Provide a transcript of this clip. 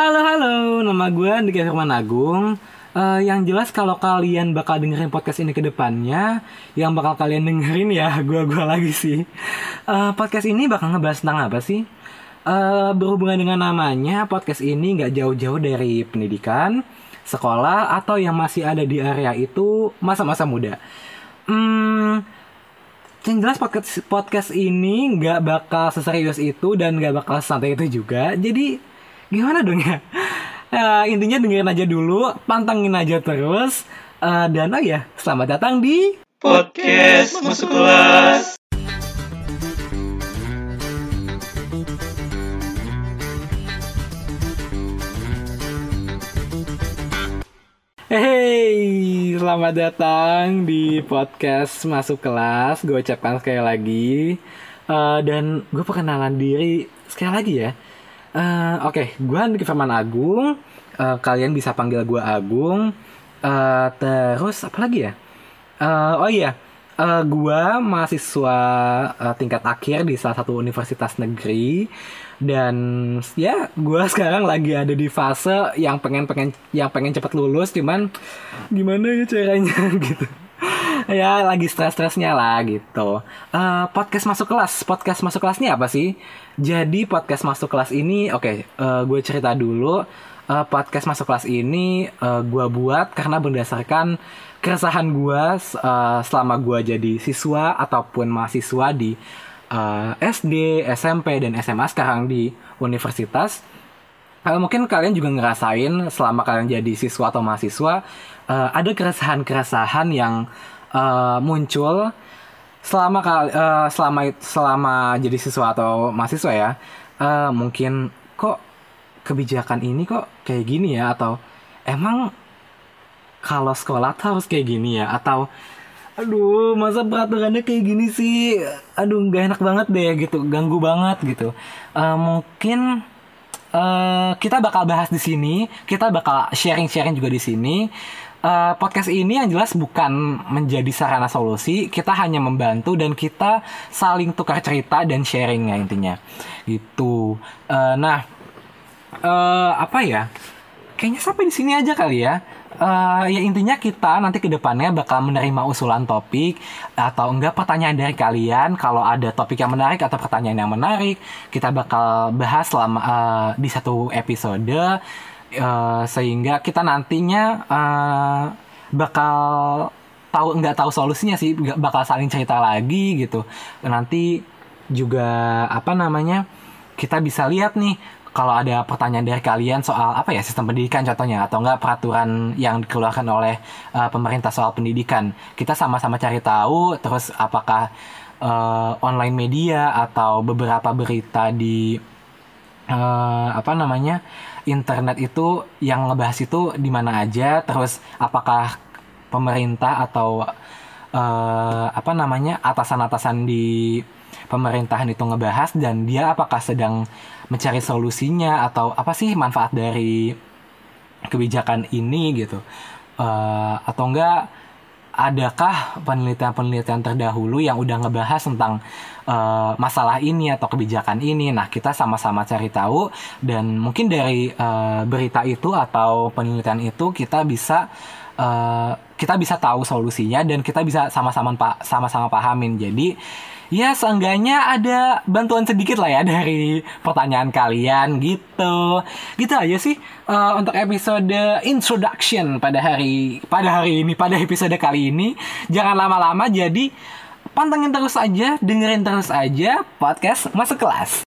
Halo halo, nama gue Andika Firman Agung. Eh, yang jelas kalau kalian bakal dengerin podcast ini ke depannya, yang bakal kalian dengerin ya gue-gue lagi sih. Eh, podcast ini bakal ngebahas tentang apa sih? Eh, berhubungan dengan namanya, podcast ini nggak jauh-jauh dari pendidikan, sekolah, atau yang masih ada di area itu masa-masa muda. Hmm, yang jelas podcast podcast ini nggak bakal seserius itu dan nggak bakal santai itu juga. Jadi gimana dong ya? Ya, intinya dengerin aja dulu, pantengin aja terus. Eh, dan oh ya, selamat datang di Podcast Masuk Kelas. Hey, selamat datang di podcast masuk kelas. Gue ucapkan sekali lagi Eh, dan gue perkenalan diri sekali lagi ya. Eh, Oke, gue Andika Firman Agung. Eh, kalian bisa panggil gue Agung. Eh, terus apa lagi ya? Eh, oh iya, eh, gue mahasiswa eh, tingkat akhir di salah satu universitas negeri dan ya gue sekarang lagi ada di fase yang pengen pengen yang pengen cepet lulus cuman gimana ya caranya gitu ya lagi stres-stresnya lah gitu. Eh, podcast masuk kelas. Podcast masuk kelas ini apa sih? Jadi podcast masuk kelas ini oke eh, gue cerita dulu. Eh, podcast masuk kelas ini eh, gue buat karena berdasarkan keresahan gue eh, selama gue jadi siswa ataupun mahasiswa di eh, SD, SMP dan SMA sekarang di universitas. Eh, mungkin kalian juga ngerasain selama kalian jadi siswa atau mahasiswa eh, ada keresahan-keresahan yang eh, muncul selama kal- eh, selama selama jadi siswa atau mahasiswa ya. Eh, mungkin kok kebijakan ini kok kayak gini ya? Atau emang kalau sekolah tuh harus kayak gini ya? Atau aduh masa peraturannya kayak gini sih? Aduh nggak enak banget deh gitu ganggu banget gitu. Eh, mungkin eh, kita bakal bahas di sini kita bakal sharing-sharing juga di sini Eh, podcast ini yang jelas bukan menjadi sarana solusi kita hanya membantu dan kita saling tukar cerita dan sharing ya intinya gitu Eh, nah eh apa ya? Kayaknya sampai di sini aja kali ya. Eh ya intinya kita nanti ke depannya bakal menerima usulan topik atau enggak pertanyaan dari kalian. Kalau ada topik yang menarik atau pertanyaan yang menarik, kita bakal bahas selama eh, di satu episode eh, sehingga kita nantinya eh, bakal tahu nggak tahu solusinya sih, nggak bakal saling cerita lagi gitu. Nanti juga apa namanya? kita bisa lihat nih kalau ada pertanyaan dari kalian soal apa ya sistem pendidikan contohnya atau enggak peraturan yang dikeluarkan oleh uh, pemerintah soal pendidikan kita sama-sama cari tahu terus apakah uh, online media atau beberapa berita di eh, apa namanya internet itu yang ngebahas itu di mana aja terus apakah pemerintah atau eh, apa namanya atasan-atasan di pemerintahan itu ngebahas dan dia apakah sedang mencari solusinya atau apa sih manfaat dari kebijakan ini gitu. Eh, atau enggak adakah penelitian-penelitian terdahulu yang udah ngebahas tentang eh, masalah ini atau kebijakan ini? Nah kita sama-sama cari tahu dan mungkin dari eh, berita itu atau penelitian itu kita bisa eh, kita bisa tahu solusinya dan kita bisa sama-sama pa- sama-sama pahamin. Jadi ya seenggaknya ada bantuan sedikit lah ya dari pertanyaan kalian gitu. Gitu aja sih eh, untuk episode introduction pada hari pada hari ini pada episode kali ini. Jangan lama-lama jadi pantengin terus aja dengerin terus aja podcast masuk kelas